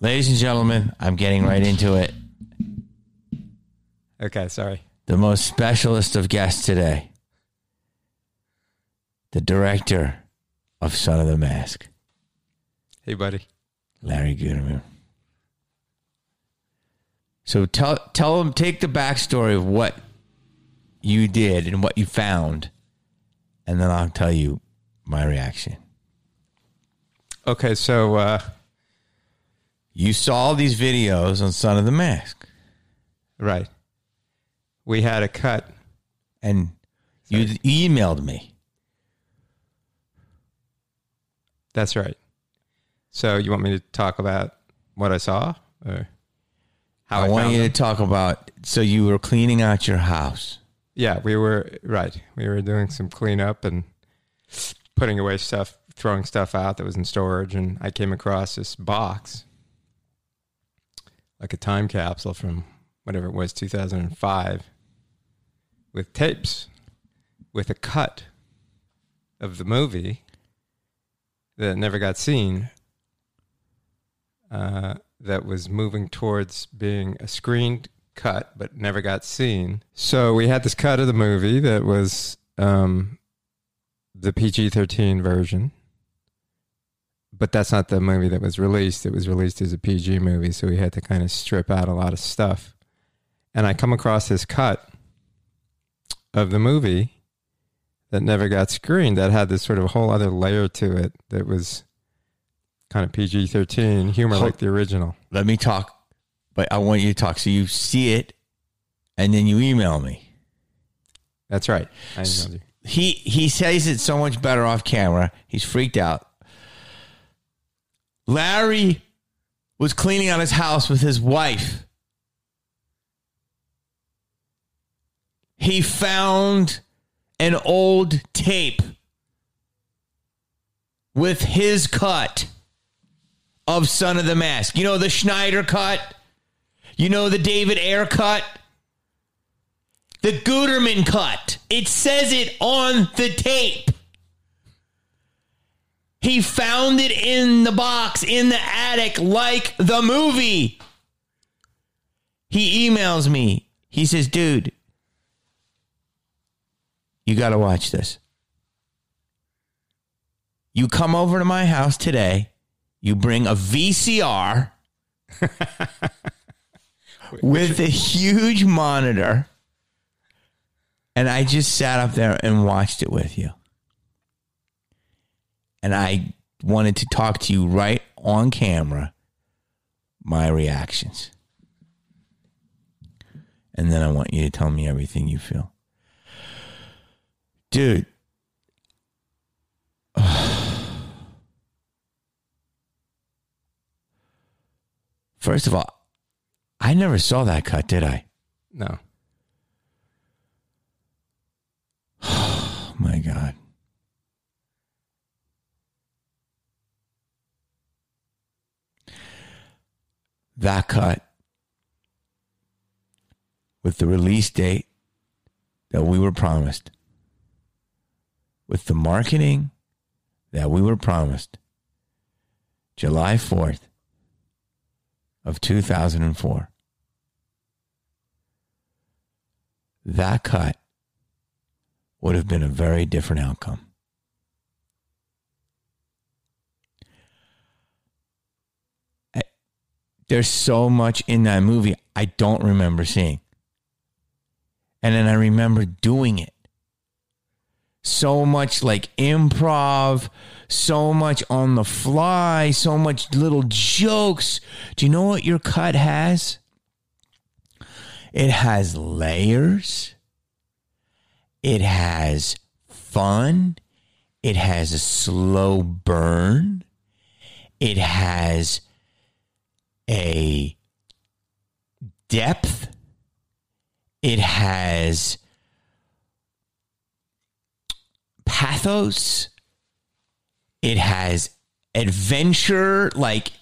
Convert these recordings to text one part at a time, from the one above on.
Ladies and gentlemen, I'm getting right into it. Okay, sorry. The most specialist of guests today, the director of Son of the Mask, Hey, buddy. Larry Guterman. So tell tell him take the backstory of what you did and what you found, and then I'll tell you my reaction. Okay, so uh, You saw these videos on Son of the Mask, right, we had a cut. and you emailed me. That's right. So you want me to talk about what I saw, or how I, I want you them? to talk about. So you were cleaning out your house. Yeah, we were right. We were doing some cleanup and putting away stuff, throwing stuff out that was in storage, and I came across this box, like a time capsule from whatever it was, two thousand and five, with tapes, with a cut of the movie that never got seen. Uh, that was moving towards being a screened cut, but never got seen. So we had this cut of the movie that was um, the PG 13 version. But that's not the movie that was released. It was released as a PG movie. So we had to kind of strip out a lot of stuff. And I come across this cut of the movie that never got screened that had this sort of whole other layer to it that was kind of PG 13 humor Hold- like the original. Let me talk, but I want you to talk. So you see it, and then you email me. That's right. I emailed you. He he says it so much better off camera. He's freaked out. Larry was cleaning out his house with his wife. He found an old tape with his cut of Son of the Mask. You know the Snyder cut? You know the David Ayer cut? The Guterman cut. It says it on the tape. He found it in the box in the attic like the movie. He emails me. He says, dude, you got to watch this. You come over to my house today, you bring a VCR with a huge monitor, and I just sat up there and watched it with you. And I wanted to talk to you right on camera, my reactions. And then I want you to tell me everything you feel. Dude. First of all, I never saw that cut, did I? No. Oh my God. That cut with the release date that we were promised, with the marketing that we were promised, July 4th of 2004. That cut would have been a very different outcome. I- There's so much in that movie I don't remember seeing. And then I remember doing it. So much like improv, so much on the fly, so much little jokes. Do you know what your cut has? It has layers. It has fun. It has a slow burn. It has a depth. It has pathos. It has adventure, like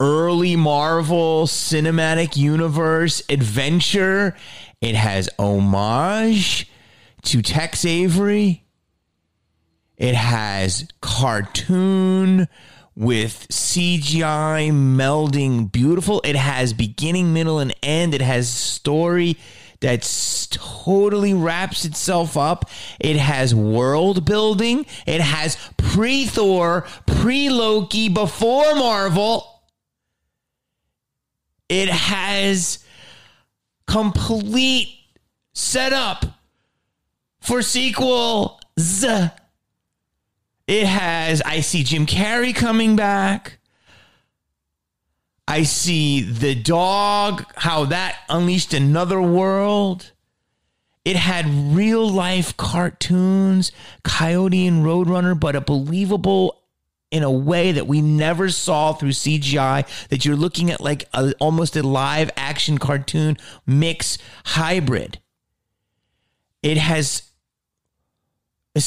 early Marvel cinematic universe adventure. It has homage to Tex Avery. It has cartoon with CGI melding beautiful. It has beginning, middle, and end. It has story that totally wraps itself up. It has world building. It has pre Thor, pre Loki, before Marvel. It has complete setup for sequels. It has, I see Jim Carrey coming back. I see the dog, how that unleashed another world. It had real life cartoons, Coyote and Roadrunner, but a believable in a way that we never saw through CGI. That you're looking at like a, almost a live action cartoon mix hybrid. It has the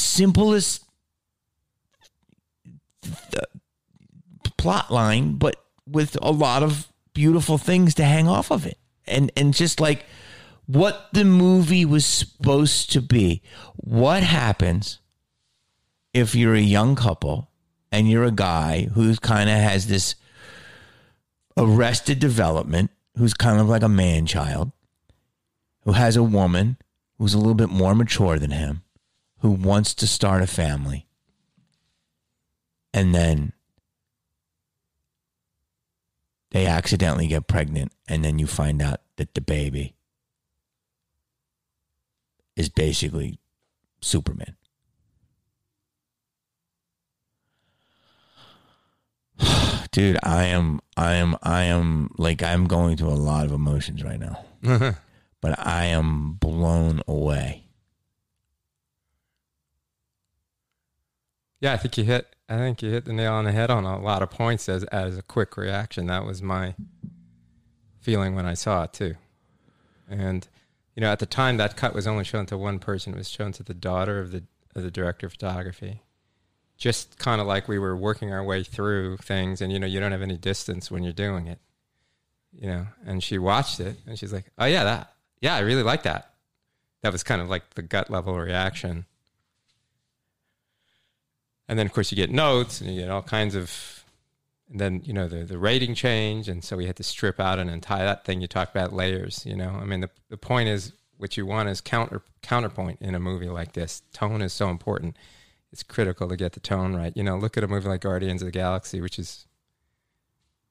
Uh, plot line, but with a lot of beautiful things to hang off of it. And and just like what the movie was supposed to be. What happens if you're a young couple and you're a guy who kind of has this arrested development, who's kind of like a man child, who has a woman who's a little bit more mature than him, who wants to start a family. And then they accidentally get pregnant, and then you find out that the baby is basically Superman. Dude, I am, I am, I am like, I'm going through a lot of emotions right now, but I am blown away. Yeah, I think you hit. I think you hit the nail on the head on a lot of points as as a quick reaction. That was my feeling when I saw it too. And you know, at the time, that cut was only shown to one person. It was shown to the daughter of the of the director of photography. Just kind of like we were working our way through things, and you know, you don't have any distance when you're doing it. You know, and she watched it, and she's like, "Oh yeah, that yeah, I really like that." That was kind of like the gut level reaction and then of course you get notes and you get all kinds of and then you know the the rating change. And so we had to strip out and entire that thing you talk about layers you know? I mean the, the point is what you want is counter counterpoint in a movie like this. Tone is so important. It's critical to get the tone right. You know look at a movie like guardians of the galaxy which is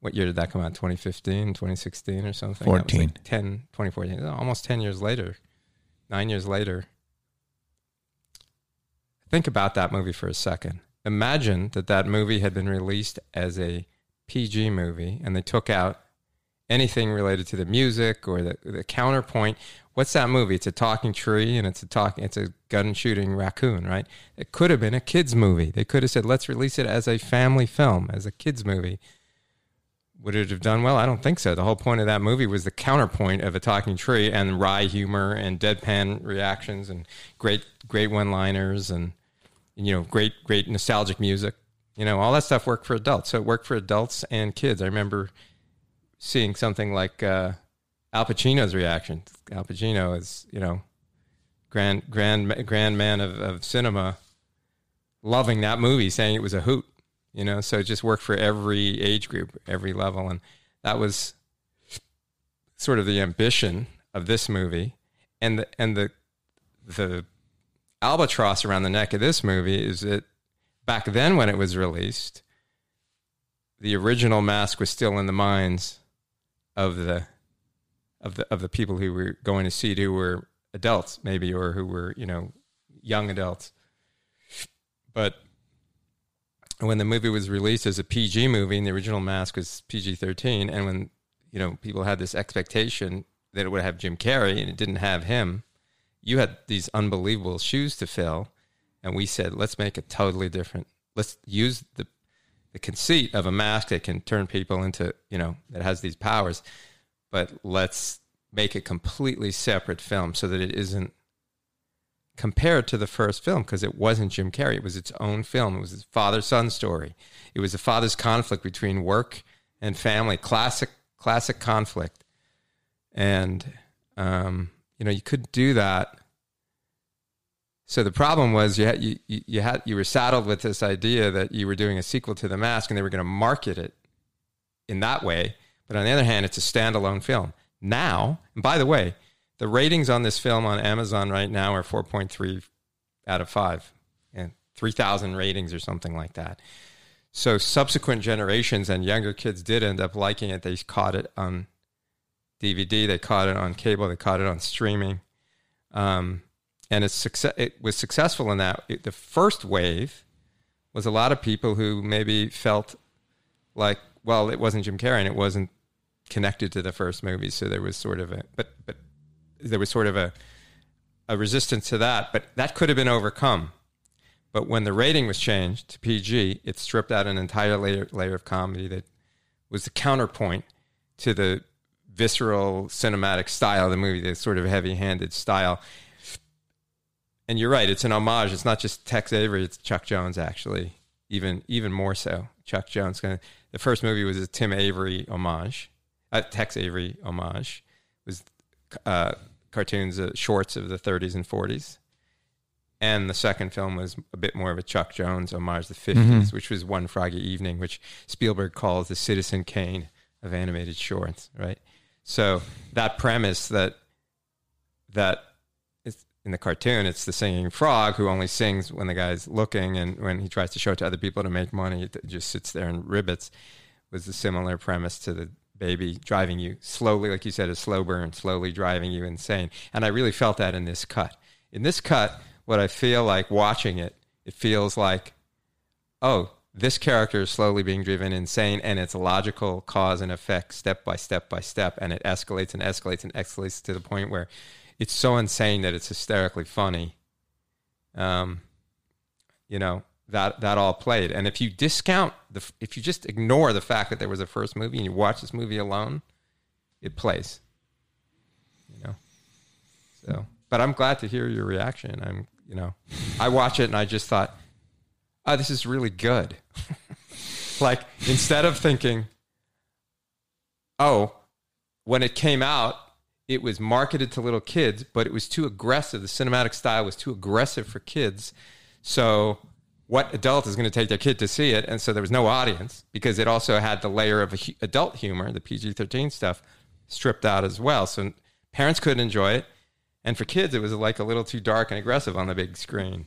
what year did that come out? 2015 2016 or something? 14 like 10 2014 almost 10 years later 9 years later. Think about that movie for a second imagine that that movie had been released as a PG movie and they took out anything related to the music or the, the counterpoint. What's that movie? It's a talking tree and it's a talking it's a gun shooting raccoon, right? It could have been a kids movie. They could have said, "Let's release it as a family film, as a kids movie." Would it have done well? I don't think so. The whole point of that movie was the counterpoint of a talking tree and wry humor and deadpan reactions and great great one-liners and you know, great, great nostalgic music. You know, all that stuff worked for adults. So it worked for adults and kids. I remember seeing something like uh, Al Pacino's reaction. Al Pacino is, you know, grand, grand, grand man of, of cinema, loving that movie, saying it was a hoot. You know, so it just worked for every age group, every level, and that was sort of the ambition of this movie, and the and the the albatross around the neck of this movie is that back then when it was released, the original mask was still in the minds of the of the of the people who were going to see it who were adults maybe or who were you know young adults. But when the movie was released as a PG movie and the original mask was PG-13 and when you know people had this expectation that it would have Jim Carrey and it didn't have him you had these unbelievable shoes to fill, and we said, let's make it totally different. Let's use the the conceit of a mask that can turn people into, you know, that has these powers, but let's make a completely separate film so that it isn't compared to the first film because it wasn't Jim Carrey. It was its own film. It was his father son story. It was the father's conflict between work and family, classic classic conflict. And um, you know, you couldn't do that So the problem was you had you, you had you were saddled with this idea that you were doing a sequel to The Mask and they were going to market it in that way. But on the other hand, it's a standalone film. Now, and by the way, the ratings on this film on Amazon right now are 4.3 out of 5 and 3,000 ratings or something like that. So subsequent generations and younger kids did end up liking it. They caught it on DVD, they caught it on cable, they caught it on streaming. Um, and it's success, it was successful in that. It, the first wave was a lot of people who maybe felt like, well, it wasn't Jim Carrey and it wasn't connected to the first movie, so there was sort of a, but but there was sort of a a resistance to that, but that could have been overcome. But when the rating was changed to PG, it stripped out an entire layer, layer of comedy that was the counterpoint to the visceral cinematic style of the movie, the sort of heavy handed style and you're right. It's an homage. It's not just Tex Avery. It's Chuck Jones, actually. Even even more so. Chuck Jones. The first movie was a Tim Avery homage, a Tex Avery homage. It was uh, cartoons, uh, shorts of the 30s and 40s. And the second film was a bit more of a Chuck Jones homage, the 50s, mm-hmm. which was One Froggy Evening, which Spielberg calls the Citizen Kane of animated shorts, right? So that premise that that in the cartoon, it's the singing frog who only sings when the guy's looking, and when he tries to show it to other people to make money, it just sits there and ribbits. Was a similar premise to the baby driving you slowly, like you said, a slow burn, slowly driving you insane. And I really felt that in this cut. In this cut, what I feel like watching it, it feels like, oh, this character is slowly being driven insane, and it's logical cause and effect, step by step by step, and it escalates and escalates and escalates to the point where it's so insane that it's hysterically funny. Um, you know that that all played, and if you discount the, if you just ignore the fact that there was a first movie and you watch this movie alone, it plays. You know, so. But I'm glad to hear your reaction. I'm, you know, I watch it and I just thought, oh, this is really good. like instead of thinking, oh, when it came out, it was marketed to little kids, but it was too aggressive. The cinematic style was too aggressive for kids. So, what adult is going to take their kid to see it? And so there was no audience because it also had the layer of adult humor, the PG 13 stuff, stripped out as well. So, parents couldn't enjoy it. And for kids, it was like a little too dark and aggressive on the big screen.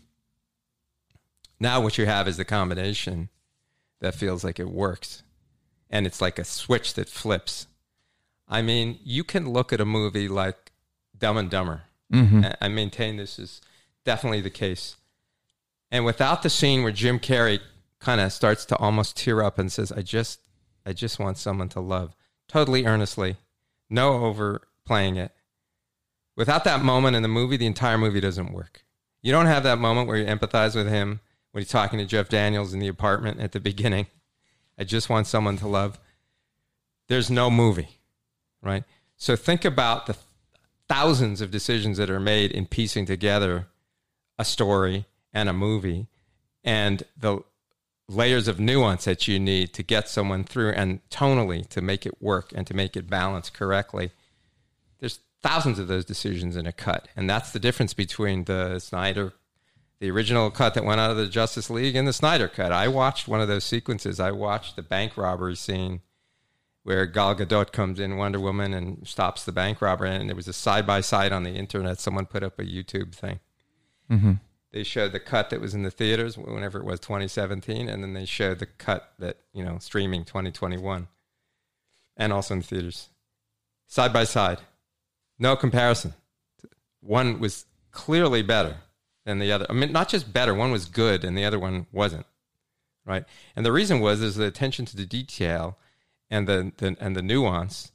Now, what you have is the combination that feels like it works. And it's like a switch that flips I mean, you can look at a movie like Dumb and Dumber. Mm-hmm. I maintain this is definitely the case. And without the scene where Jim Carrey kind of starts to almost tear up and says, "I just, I just want someone to love," totally earnestly, no overplaying it. Without that moment in the movie, the entire movie doesn't work. You don't have that moment where you empathize with him when he's talking to Jeff Daniels in the apartment at the beginning. I just want someone to love. There's no movie right? So think about the thousands of decisions that are made in piecing together a story and a movie and the layers of nuance that you need to get someone through and tonally to make it work and to make it balance correctly. There's thousands of those decisions in a cut. And that's the difference between the Snyder, the original cut that went out of the Justice League and the Snyder cut. I watched one of those sequences. I watched the bank robbery scene where Gal Gadot comes in Wonder Woman and stops the bank robber. And there was a side by side on the internet. Someone put up a YouTube thing. Mm-hmm. They showed the cut that was in the theaters whenever it was 2017, and then they showed the cut that you know streaming 2021, and also in the theaters, side by side. No comparison. One was clearly better than the other. I mean, not just better. One was good, and the other one wasn't. Right, and the reason was is the attention to the detail and the, the and the nuance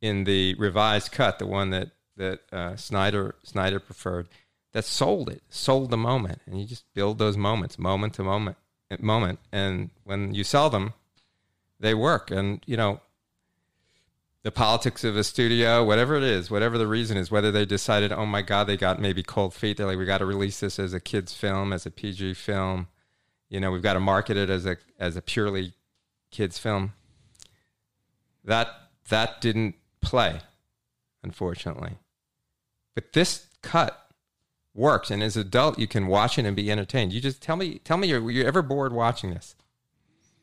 in the revised cut, the one that that uh, Snyder Snyder preferred, that sold it, sold the moment, and you just build those moments, moment to moment, moment, and when you sell them, they work. And you know, the politics of a studio, whatever it is, whatever the reason is, whether they decided, oh my God, they got maybe cold feet, they're like, we got to release this as a kids film, as a PG film, you know, we've got to market it as a as a purely kids film that that didn't play, unfortunately. But this cut works. And as an adult, you can watch it and be entertained. You just tell me, tell me, you're, were you ever bored watching this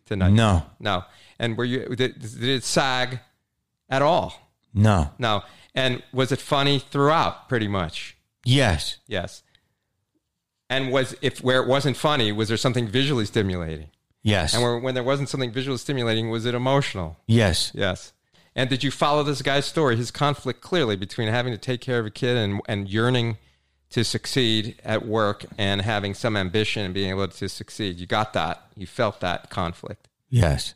tonight? No, No. And were you, did, did it sag at all? no, No. And was it funny throughout, pretty much? yes, Yes. And was, if where it wasn't funny, was there something visually stimulating? yes, And where, when there wasn't something visually stimulating, was it emotional? yes. Yes. And did you follow this guy's story? His conflict clearly between having to take care of a kid and, and yearning to succeed at work and having some ambition and being able to succeed. You got that. You felt that conflict, Yes.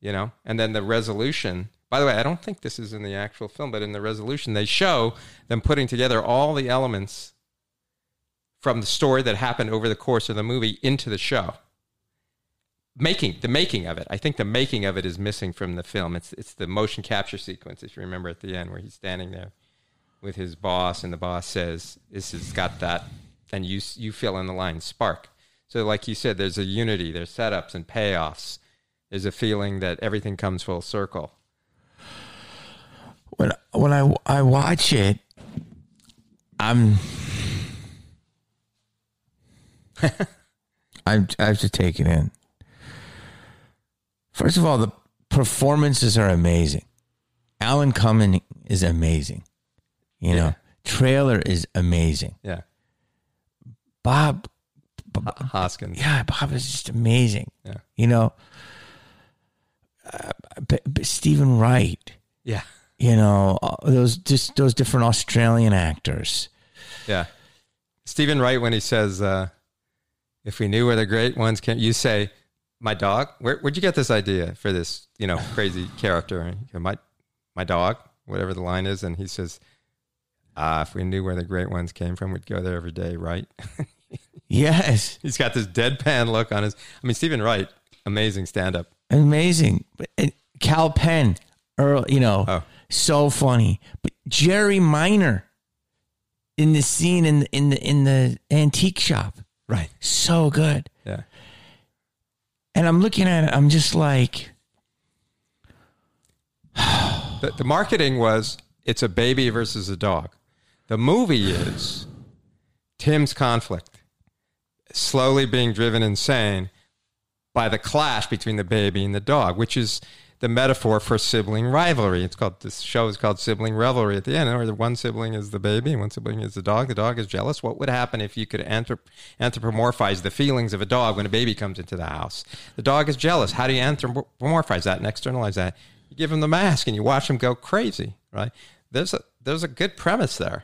You know? And then the resolution. By the way, I don't think this is in the actual film, but in the resolution, they show them putting together all the elements from the story that happened over the course of the movie into the show. Making the making of it, I think the making of it is missing from the film. It's it's the motion capture sequence, if you remember at the end, where he's standing there with his boss, and the boss says, "This has got that," and you you fill in the line spark. So, like you said, there's a unity, there's setups and payoffs. There's a feeling that everything comes full circle. when when I I watch it, I'm I I have to take it in. First of all, the performances are amazing. Alan Cumming is amazing. You know, Traylor is amazing. Yeah, Bob, Hoskins. yeah, Bob is just amazing. Yeah. You know, uh, but, but Steven Wright. Yeah, You know, uh, those just those different Australian actors. yeah. Steven Wright, when he says, uh, "If we knew where the great ones came," you say, "My dog." Where, where'd you get this idea for this, you know, crazy character? And you go, My, my dog, whatever the line is, and he says, "Ah, if we knew where the great ones came from, we'd go there every day, right?" Yes, He's got this deadpan look on his. I mean, Steven Wright, amazing stand-up. Amazing. But, uh, Kal Penn, Earl, you know, Oh. so funny. But Jerry Minor in the scene in the, in the in the antique shop, Right. so good. Yeah. And I'm looking at it, I'm just like, The, the marketing was it's a baby versus a dog. The movie is Tim's conflict, slowly being driven insane by the clash between the baby and the dog, which is the metaphor for sibling rivalry. It's called this show is called sibling rivalry at the end, where the one sibling is the baby and one sibling is the dog. The dog is jealous. What would happen if you could anthrop- anthropomorphize the feelings of a dog when a baby comes into the house? The dog is jealous. How do you anthropomorphize that and externalize that? You give him the mask and you watch him go crazy, right? There's a there's a good premise there.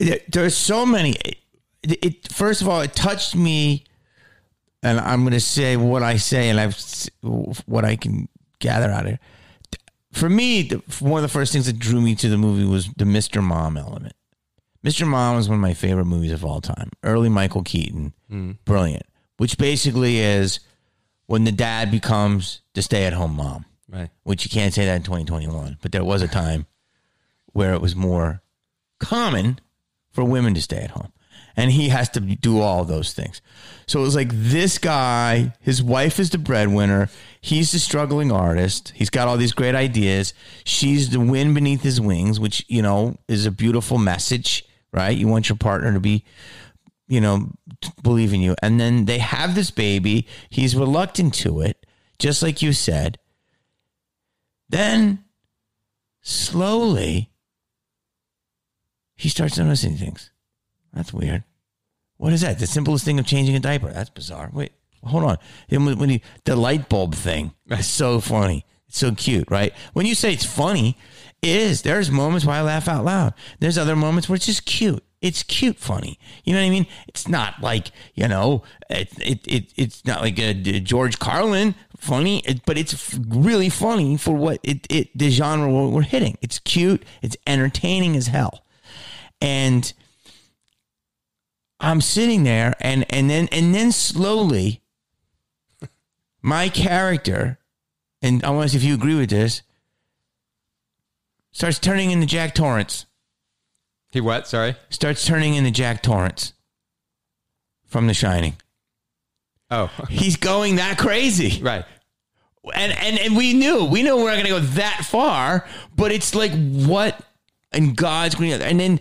there- there's so many. It, it first of all, it touched me, and I'm going to say what I say, and I've what I can gather out of it. For me, the, one of the first things that drew me to the movie was the Mr. Mom element. Mr. Mom is one of my favorite movies of all time. Early Michael Keaton, mm. brilliant. Which basically is when the dad becomes the stay-at-home mom Right. which you can't say that in 2021, but there was a time where it was more common for women to stay at home. And he has to do all those things. So it was like this guy, his wife is the breadwinner. He's the struggling artist. He's got all these great ideas. She's the wind beneath his wings, which, you know, is a beautiful message, right? You want your partner to be you know, believe in you. And then they have this baby. He's reluctant to it, just like you said. Then slowly he starts noticing things. That's weird. What is that? The simplest thing of changing a diaper. That's bizarre. Wait, hold on. When when he, the light bulb thing is so funny. It's so cute, right? When you say it's funny, it is. There's moments where I laugh out loud. There's other moments where it's just cute. It's cute funny. You know what I mean? It's not like, you know, it, it, it it's not like a, a George Carlin funny, it, but it's f- really funny for what it, it the genre we're we're hitting. It's cute. It's entertaining as hell. And I'm sitting there and and then and then slowly my character and I want to see if you agree with this starts turning into Jack Torrance. He what? Sorry. Starts turning into Jack Torrance from The Shining. Oh, He's going that crazy. right. And and, and we knew we knew we we're not gonna go that far, but it's like what in God's green and then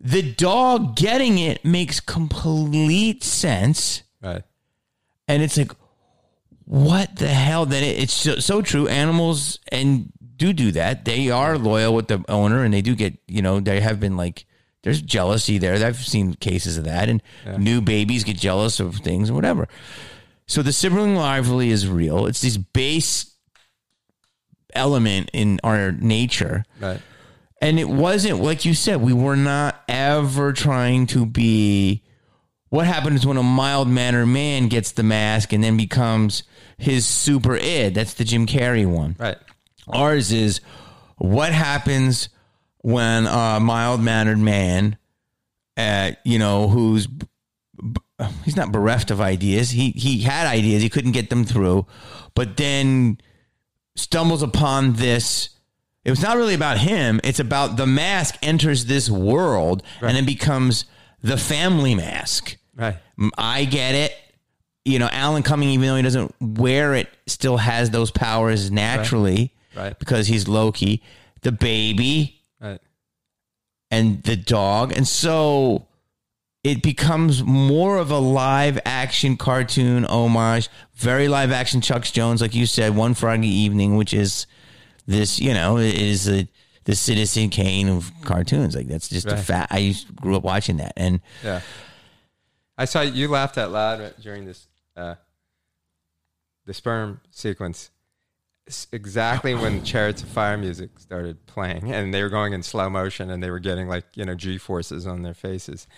the dog getting it makes complete sense. Right. And it's like, what the hell? Then it, it's so, so true. Animals and do do that. They are loyal with the owner, and they do get you know they have been like there's jealousy there. I've seen cases of that, and new babies get jealous of things or whatever. So the sibling rivalry is real. It's this base element in our nature. Right. And it wasn't like you said, we were not ever trying to be what happens when a mild mannered man gets the mask and then becomes his super id. That's the Jim Carrey one. Right. Ours is what happens when a mild mannered man, uh, you know, who's he's not bereft of ideas. He he had ideas, he couldn't get them through, but then stumbles upon this. It was not really about him. It's about the mask enters this world and it becomes the family mask. Right. I get it. You know, Alan Cumming, even though he doesn't wear it, still has those powers naturally Right. because he's Loki. The baby Right. and the dog. And so it becomes more of a live action cartoon homage, very live action Chuck Jones, like you said, One Froggy Evening, which is this, you know, is a, the Citizen Kane of cartoons. Like that's just a fact. I used, grew up watching that. And Yeah. I saw you laughed out loud during this uh, the sperm sequence. It's exactly when Chariots of Fire music started playing, and they were going in slow motion, and they were getting like you know G forces on their faces.